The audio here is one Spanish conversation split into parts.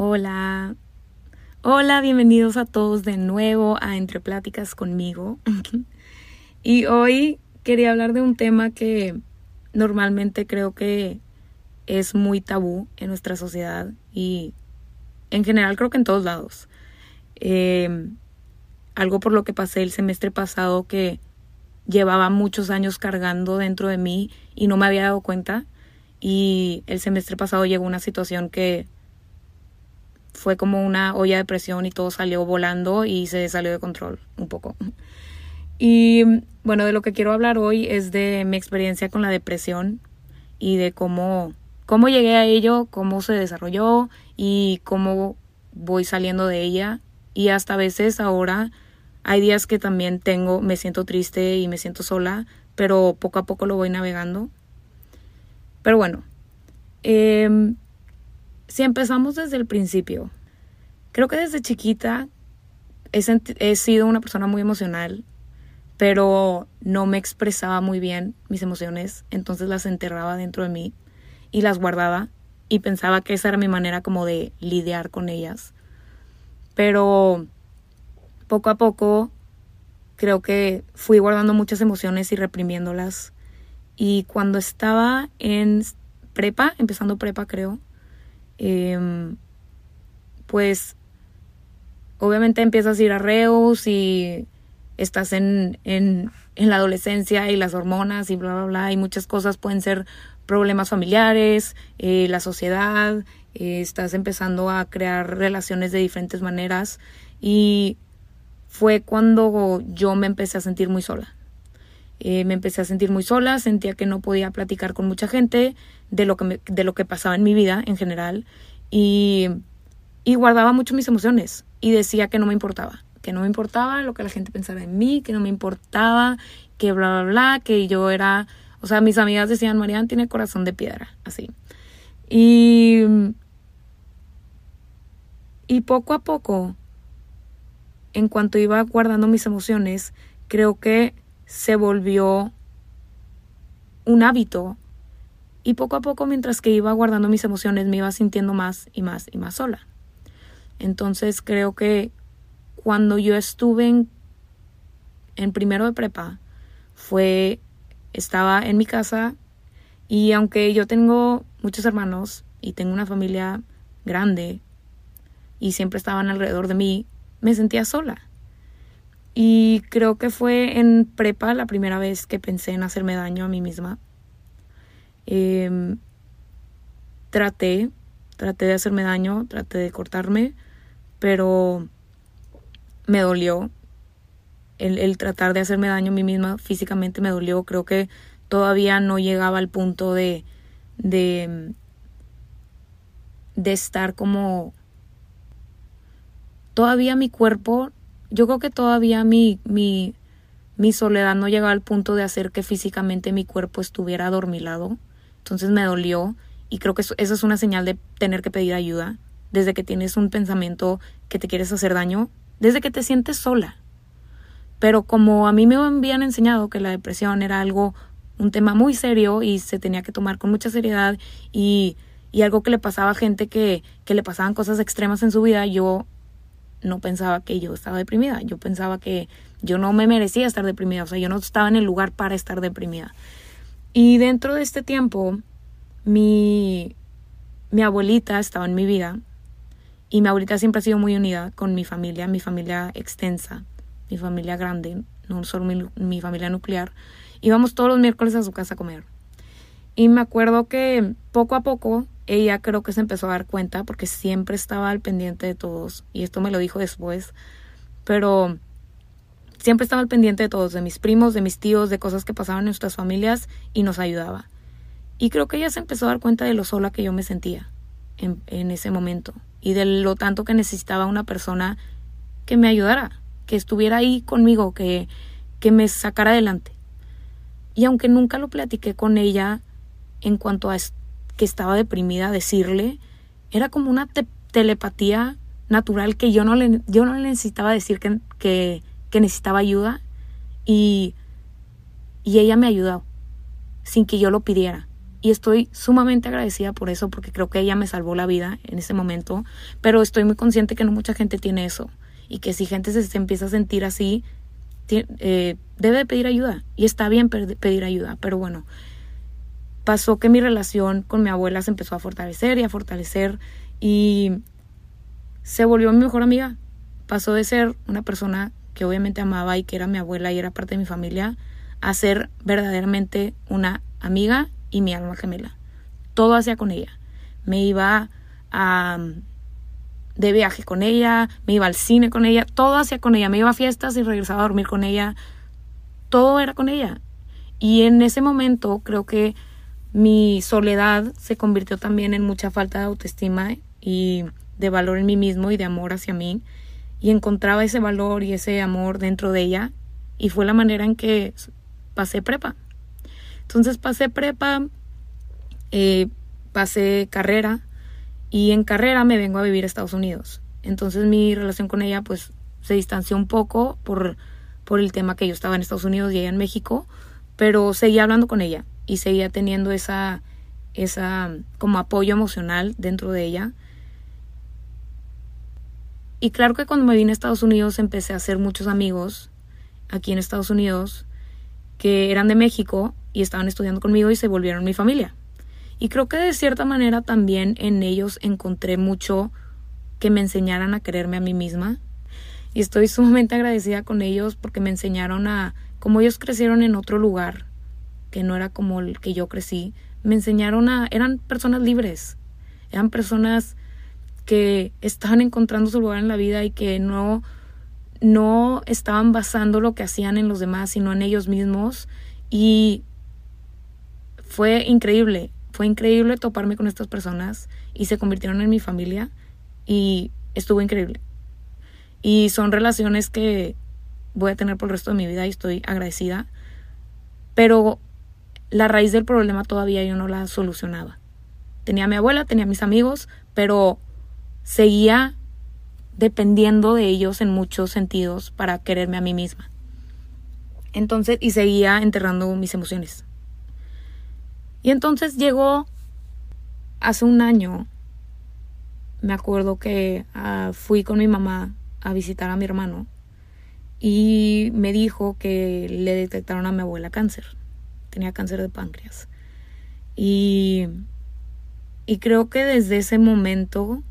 Hola. Hola, bienvenidos a todos de nuevo a Entre Pláticas conmigo. y hoy quería hablar de un tema que normalmente creo que es muy tabú en nuestra sociedad y en general creo que en todos lados. Em, algo por lo que pasé el semestre pasado que llevaba muchos años cargando dentro de mí y no me había dado cuenta. Y el semestre pasado llegó una situación que fue como una olla de presión y todo salió volando y se salió de control un poco. Y bueno, de lo que quiero hablar hoy es de mi experiencia con la depresión y de cómo, cómo llegué a ello, cómo se desarrolló y cómo voy saliendo de ella. Y hasta a veces ahora hay días que también tengo, me siento triste y me siento sola, pero poco a poco lo voy navegando. Pero bueno, eh, si empezamos desde el principio, creo que desde chiquita he, sido una persona muy emocional, pero no me expresaba muy bien mis emociones, entonces las enterraba dentro de mí y las guardaba y pensaba que esa era mi manera como de lidiar con ellas. Pero poco a poco creo que fui guardando muchas emociones y reprimiéndolas. Y cuando estaba en prepa, empezando prepa creo, Em, pues obviamente empiezas a ir a reos y estás en, en, en, la adolescencia y las hormonas y bla, bla, bla, y muchas cosas pueden ser problemas familiares, eh, la sociedad, eh, estás empezando a crear relaciones de diferentes maneras y fue cuando yo me empecé a sentir muy sola. Eh, me empecé a sentir muy sola, sentía que no podía platicar con mucha gente de lo que, de lo que pasaba en mi vida en general y, y guardaba mucho mis emociones y decía que no me importaba, que no me importaba lo que la gente pensara en mí, que no me importaba, que bla, bla, bla, que yo era, o sea, mis amigas decían, Marian tiene corazón de piedra, así. Y, y poco a poco, en cuanto iba guardando mis emociones, creo que se volvió un hábito y poco a poco mientras que iba guardando mis emociones me iba sintiendo más y más y más sola. Entonces creo que cuando yo estuve en, primero de prepa fue estaba en mi casa y aunque yo tengo muchos hermanos y tengo una familia grande y siempre estaban alrededor de mí, me sentía sola. Y creo que fue en prepa la primera vez que pensé en hacerme daño a mí misma. Em, traté, traté de hacerme daño, traté de cortarme, pero me dolió. El, el, tratar de hacerme daño a mí misma físicamente me dolió. Creo que todavía no llegaba al punto de, de, de estar como... Todavía mi cuerpo yo creo que todavía mi, mi, soledad no llegaba al punto de hacer que físicamente mi cuerpo estuviera adormilado. Entonces me dolió y creo que eso, es una señal de tener que pedir ayuda. Desde que tienes un pensamiento que te quieres hacer daño, desde que te sientes sola. Pero como a mí me habían enseñado que la depresión era algo, un tema muy serio y se tenía que tomar con mucha seriedad y, y algo que le pasaba a gente que, que le pasaban cosas extremas en su vida, yo no pensaba que yo estaba deprimida, yo pensaba que yo no me merecía estar deprimida, o sea, yo no estaba en el lugar para estar deprimida. Y dentro de este tiempo, mi, mi abuelita estaba en mi vida y mi abuelita siempre ha sido muy unida con mi familia, mi familia extensa, mi familia grande, no solo mi, mi familia nuclear. Íbamos todos los miércoles a su casa a comer. Y me acuerdo que poco a poco ella creo que se empezó a dar cuenta porque siempre estaba al pendiente de todos y esto me lo dijo después, pero siempre estaba al pendiente de todos, de mis primos, de mis tíos, de cosas que pasaban en nuestras familias y nos ayudaba. Y creo que ella se empezó a dar cuenta de lo sola que yo me sentía en, ese momento y de lo tanto que necesitaba una persona que me ayudara, que estuviera ahí conmigo, que, que me sacara adelante. Y aunque nunca lo platiqué con ella en cuanto a que estaba deprimida, decirle, era como una telepatía natural que yo no le, yo no le necesitaba decir que, que, necesitaba ayuda y, y ella me ayudó sin que yo lo pidiera. Y estoy sumamente agradecida por eso, porque creo que ella me salvó la vida en ese momento. Pero estoy muy consciente que no mucha gente tiene eso. Y que si gente se, empieza a sentir así, eh, debe pedir ayuda. Y está bien pedir ayuda. Pero bueno, pasó que mi relación con mi abuela se empezó a fortalecer y a fortalecer. Y se volvió mi mejor amiga. Pasó de ser una persona que obviamente amaba y que era mi abuela y era parte de mi familia, a ser verdaderamente una amiga y mi alma gemela. Todo hacía con ella. Me iba a, de viaje con ella, me iba al cine con ella, todo hacía con ella. Me iba a fiestas y regresaba a dormir con ella. Todo era con ella. Y en ese momento creo que mi soledad se convirtió también en mucha falta de autoestima y de valor en mí mismo y de amor hacia mí. Y encontraba ese valor y ese amor dentro de ella. Y fue la manera en que pasé prepa. Entonces pasé prepa, eh, pasé carrera y en carrera me vengo a vivir a Estados Unidos. Entonces mi relación con ella pues se distanció un poco por, por el tema que yo estaba en Estados Unidos y ella en México, pero seguía hablando con ella y seguía teniendo esa, esa como apoyo emocional dentro de ella. Y claro que cuando me vine a Estados Unidos empecé a hacer muchos amigos aquí en Estados Unidos que eran de México y estaban estudiando conmigo y se volvieron mi familia. Y creo que de cierta manera también en ellos encontré mucho que me enseñaran a quererme a mí misma. Y estoy sumamente agradecida con ellos porque me enseñaron a, como ellos crecieron en otro lugar, que no era como el que yo crecí, me enseñaron a, eran personas libres, eran personas que estaban encontrando su lugar en la vida y que no, no estaban basando lo que hacían en los demás, sino en ellos mismos. Y fue increíble, fue increíble toparme con estas personas y se convirtieron en mi familia y estuvo increíble. Y son relaciones que voy a tener por el resto de mi vida y estoy agradecida. Pero la raíz del problema todavía yo no la solucionaba. Tenía a mi abuela, tenía a mis amigos, pero seguía dependiendo de ellos en muchos sentidos para quererme a mí misma. Entonces, y seguía enterrando mis emociones. Y entonces llegó hace un año, me acuerdo que ah, fui con mi mamá a visitar a mi hermano y me dijo que le detectaron a mi abuela cáncer. Tenía cáncer de páncreas. Y, y creo que desde ese momento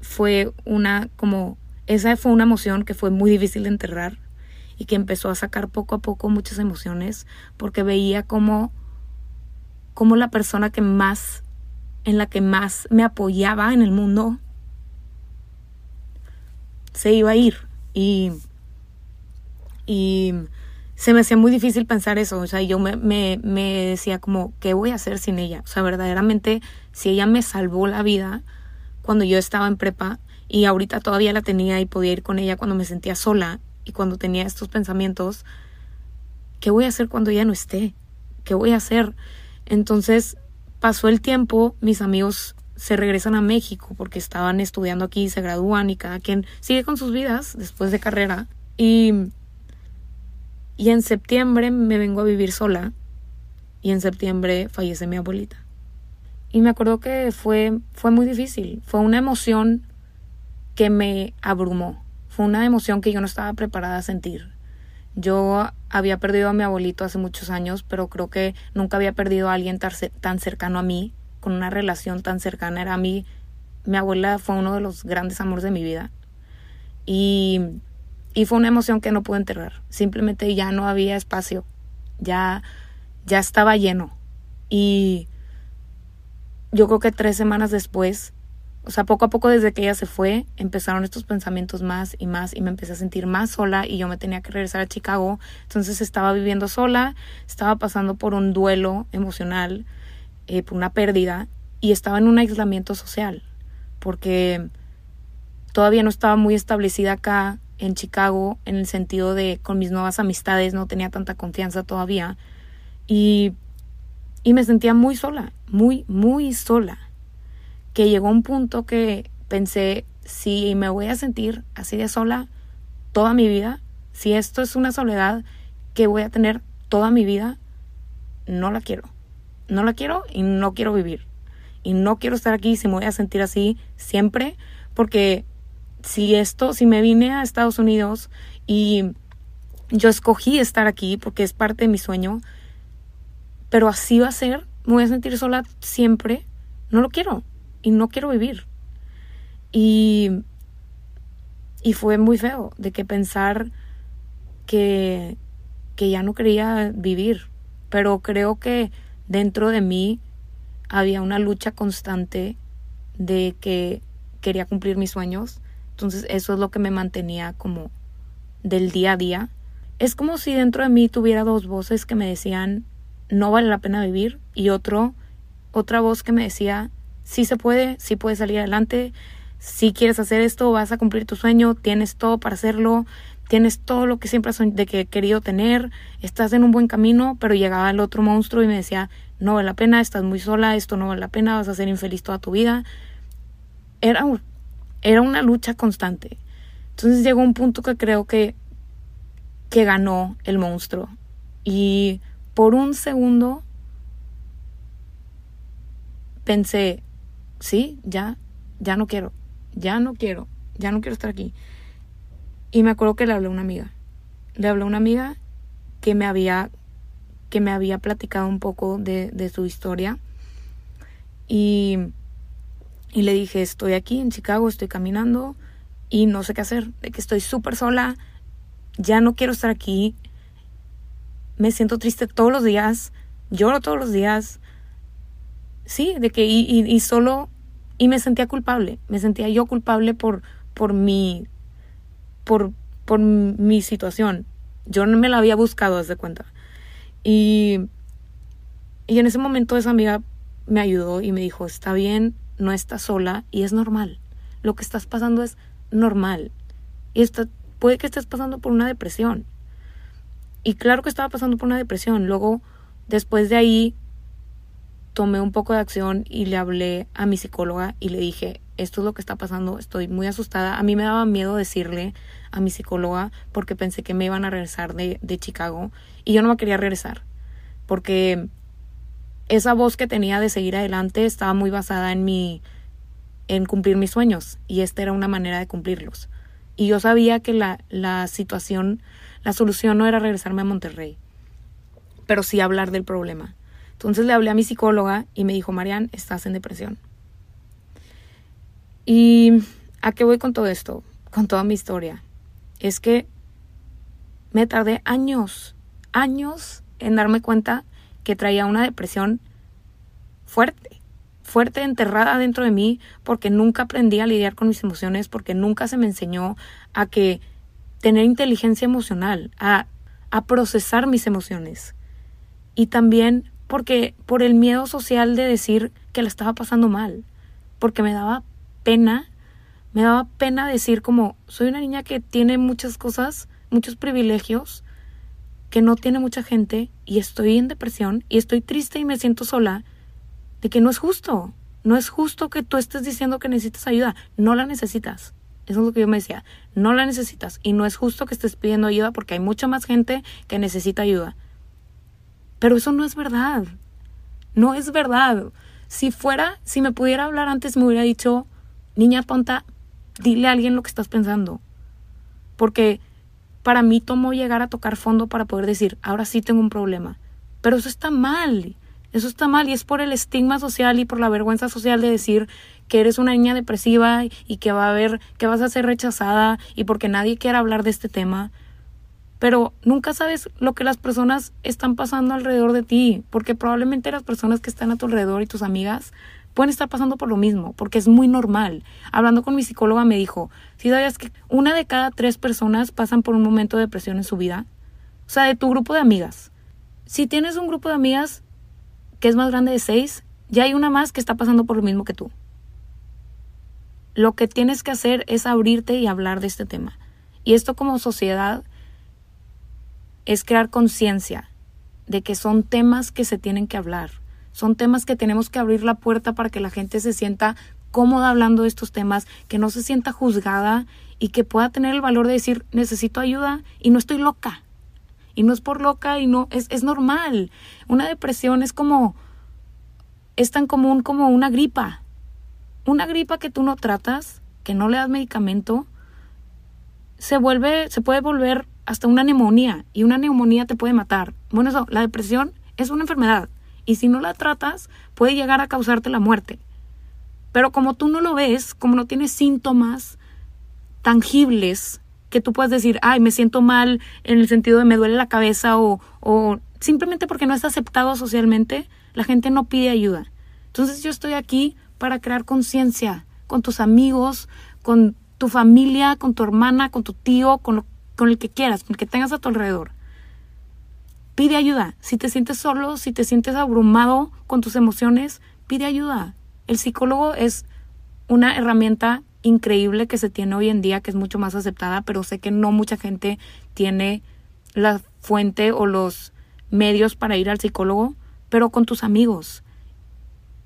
fue una como esa fue una emoción que fue muy difícil de enterrar y que empezó a sacar poco a poco muchas emociones porque veía como como la persona que más en la que más me apoyaba en el mundo se iba a ir y y se me hacía muy difícil pensar eso, o sea, yo me, me, me decía como, ¿qué voy a hacer sin ella? O sea, verdaderamente, si ella me salvó la vida, cuando yo estaba en prepa y ahorita todavía la tenía y podía ir con ella cuando me sentía sola y cuando tenía estos pensamientos, ¿qué voy a hacer cuando ella no esté? ¿Qué voy a hacer? Entonces pasó el tiempo, mis amigos se regresan a México porque estaban estudiando aquí, se gradúan y cada quien sigue con sus vidas después de carrera. Y, y en septiembre me vengo a vivir sola y en septiembre fallece mi abuelita. Y me acuerdo que fue, fue muy difícil, fue una emoción que me abrumó, fue una emoción que yo no estaba preparada a sentir. Yo había perdido a mi abuelito hace muchos años, pero creo que nunca había perdido a alguien tan cercano a mí, con una relación tan cercana. Era a mí, mi abuela fue uno de los grandes amores de mi vida. Y, y fue una emoción que no pude enterrar. Simplemente ya no había espacio, ya, ya estaba lleno. Y yo creo que tres semanas después, o sea, poco a poco desde que ella se fue, empezaron estos pensamientos más y más y me empecé a sentir más sola y yo me tenía que regresar a Chicago. Entonces estaba viviendo sola, estaba pasando por un duelo emocional, eh, por una pérdida y estaba en un aislamiento social porque todavía no estaba muy establecida acá en Chicago en el sentido de con mis nuevas amistades no tenía tanta confianza todavía y y me sentía muy sola, muy, muy sola. Que llegó un punto que pensé, si me voy a sentir así de sola toda mi vida, si esto es una soledad que voy a tener toda mi vida, no la quiero. No la quiero y no quiero vivir. Y no quiero estar aquí si me voy a sentir así siempre, porque si esto, si me vine a Estados Unidos y yo escogí estar aquí porque es parte de mi sueño, pero así va a ser, me voy a sentir sola siempre, no lo quiero y no quiero vivir. Y, y fue muy feo de que pensar que, que ya no quería vivir, pero creo que dentro de mí había una lucha constante de que quería cumplir mis sueños. Entonces eso es lo que me mantenía como del día a día. Es como si dentro de mí tuviera dos voces que me decían no vale la pena vivir y otro otra voz que me decía sí se puede, sí puedes salir adelante, si quieres hacer esto, vas a cumplir tu sueño, tienes todo para hacerlo, tienes todo lo que siempre has de que he querido tener, estás en un buen camino, pero llegaba el otro monstruo y me decía, no vale la pena, estás muy sola, esto no vale la pena, vas a ser infeliz toda tu vida. Era, era una lucha constante. Entonces llegó un punto que creo que, que ganó el monstruo. Y por un segundo pensé, sí, ya, ya no quiero, ya no quiero, ya no quiero estar aquí. Y me acuerdo que le hablé a una amiga. Le hablé a una amiga que me había, que me había platicado un poco de, de su historia. Y, y le dije, estoy aquí en Chicago, estoy caminando y no sé qué hacer, de que estoy súper sola, ya no quiero estar aquí, me siento triste todos los días, lloro todos los días, sí, de que y, solo y me sentía culpable, me sentía yo culpable por, por mi, por, por mi situación. Yo no me la había buscado, desde cuenta. Y, y en ese momento esa amiga me ayudó y me dijo, está bien, no estás sola y es normal. Lo que estás pasando es normal. Y está, puede que estés pasando por una depresión. Y claro que estaba pasando por una depresión. Luego, después de ahí, tomé un poco de acción y le hablé a mi psicóloga y le dije, esto es lo que está pasando, estoy muy asustada. A mí me daba miedo decirle a mi psicóloga porque pensé que me iban a regresar de, de Chicago y yo no me quería regresar porque esa voz que tenía de seguir adelante estaba muy basada en mi en cumplir mis sueños y esta era una manera de cumplirlos. Y yo sabía que la, la situación, la solución no era regresarme a Monterrey, pero sí hablar del problema. Entonces le hablé a mi psicóloga y me dijo, Marian, estás en depresión. ¿Y a qué voy con todo esto? Con toda mi historia. Es que me tardé años, años en darme cuenta que traía una depresión fuerte, fuerte enterrada dentro de mí porque nunca aprendí a lidiar con mis emociones, porque nunca se me enseñó a que tener inteligencia emocional, a, a procesar mis emociones. Y también porque por el miedo social de decir que la estaba pasando mal, porque me daba pena, me daba pena decir como soy una niña que tiene muchas cosas, muchos privilegios, que no tiene mucha gente y estoy en depresión y estoy triste y me siento sola, de que no es justo, no es justo que tú estés diciendo que necesitas ayuda, no la necesitas. Eso es lo que yo me decía, no la necesitas y no es justo que estés pidiendo ayuda porque hay mucha más gente que necesita ayuda. Pero eso no es verdad. No es verdad. Si fuera, si me pudiera hablar antes, me hubiera dicho, niña tonta, dile a alguien lo que estás pensando. Porque para mí tomó llegar a tocar fondo para poder decir, ahora sí tengo un problema. Pero eso está mal. Eso está mal y es por el estigma social y por la vergüenza social de decir que eres una niña depresiva y que va a haber, que vas a ser rechazada y porque nadie quiere hablar de este tema pero nunca sabes lo que las personas están pasando alrededor de ti, porque probablemente las personas que están a tu alrededor y tus amigas pueden estar pasando por lo mismo, porque es muy normal. Hablando con mi psicóloga me dijo, si sabías que una de cada tres personas pasan por un momento de depresión en su vida, o sea, de tu grupo de amigas. Si tienes un grupo de amigas que es más grande de seis, ya hay una más que está pasando por lo mismo que tú. Lo que tienes que hacer es abrirte y hablar de este tema. Y esto como sociedad es crear conciencia de que son temas que se tienen que hablar, son temas que tenemos que abrir la puerta para que la gente se sienta cómoda hablando de estos temas, que no se sienta juzgada y que pueda tener el valor de decir necesito ayuda y no estoy loca. Y no es por loca y no, es, es normal. Una depresión es como, es tan común como una gripa. Una gripa que tú no tratas, que no le das medicamento, se vuelve, se puede volver hasta una neumonía y una neumonía te puede matar. Bueno, eso, la depresión es una enfermedad y si no la tratas puede llegar a causarte la muerte. Pero como tú no lo ves, como no tienes síntomas tangibles que tú puedes decir, ay, me siento mal en el sentido de me duele la cabeza o, o simplemente porque no está aceptado socialmente, la gente no pide ayuda. Entonces yo estoy aquí para crear conciencia con tus amigos, con tu familia, con tu hermana, con tu tío, con, con el que quieras, con el que tengas a tu alrededor. Pide ayuda. Si te sientes solo, si te sientes abrumado con tus emociones, pide ayuda. El psicólogo es una herramienta increíble que se tiene hoy en día, que es mucho más aceptada, pero sé que no mucha gente tiene la fuente o los medios para ir al psicólogo, pero con tus amigos.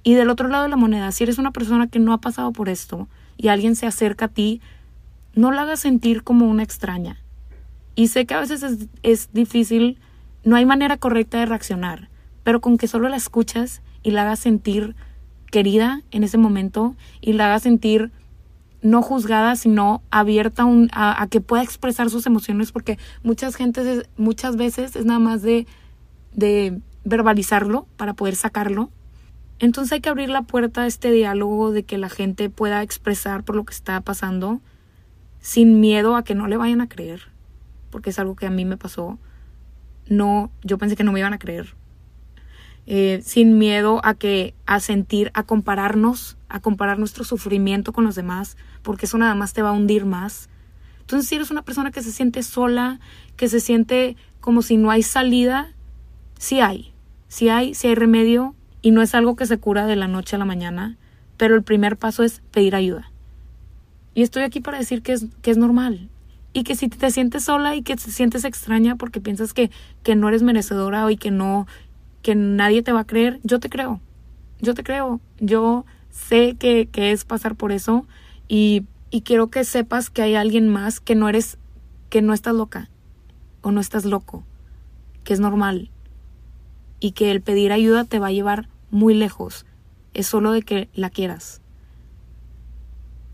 Y del otro lado de la moneda, si eres una persona que no ha pasado por esto y alguien se acerca a ti, no la hagas sentir como una extraña. Y sé que a veces es, es difícil, no hay manera correcta de reaccionar, pero con que solo la escuchas y la hagas sentir querida en ese momento y la hagas sentir no juzgada, sino abierta a, que pueda expresar sus emociones, porque muchas gentes, muchas veces es nada más de, de verbalizarlo para poder sacarlo. Entonces hay que abrir la puerta a este diálogo de que la gente pueda expresar por lo que está pasando sin miedo a que no le vayan a creer, porque es algo que a mí me pasó. No, yo pensé que no me iban a creer. Eh, sin miedo a que, a sentir, a compararnos, a comparar nuestro sufrimiento con los demás, porque eso nada más te va a hundir más. Entonces, si eres una persona que se siente sola, que se siente como si no hay salida, sí hay, sí hay, sí hay remedio y no es algo que se cura de la noche a la mañana, pero el primer paso es pedir ayuda. Y estoy aquí para decir que es, que es normal. Y que si te sientes sola y que te sientes extraña porque piensas que, que no eres merecedora y que no, que nadie te va a creer, yo te creo. Yo te creo. Yo sé que, que es pasar por eso y, y quiero que sepas que hay alguien más que no eres, que no estás loca o no estás loco, que es normal y que el pedir ayuda te va a llevar muy lejos. Es solo de que la quieras.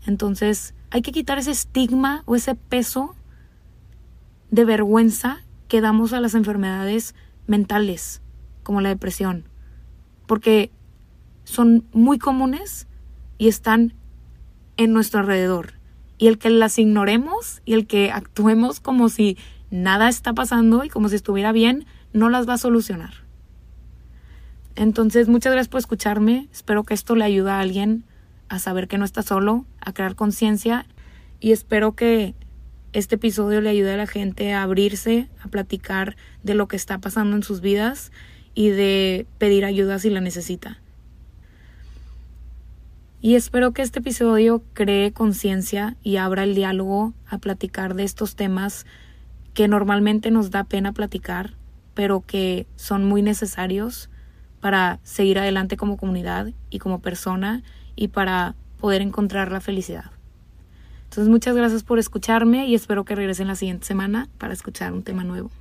Entonces, hay que quitar ese estigma o ese peso de vergüenza que damos a las enfermedades mentales, como la depresión, porque son muy comunes y están en nuestro alrededor. Y el que las ignoremos y el que actuemos como si nada está pasando y como si estuviera bien, no las va a solucionar. Entonces, muchas gracias por escucharme. Espero que esto le ayude a alguien a saber que no está solo, a crear conciencia y espero que este episodio le ayude a la gente a abrirse, a platicar de lo que está pasando en sus vidas y de pedir ayuda si la necesita. Y espero que este episodio cree conciencia y abra el diálogo a platicar de estos temas que normalmente nos da pena platicar, pero que son muy necesarios para seguir adelante como comunidad y como persona y para poder encontrar la felicidad. Entonces muchas gracias por escucharme y espero que regresen la siguiente semana para escuchar un tema nuevo.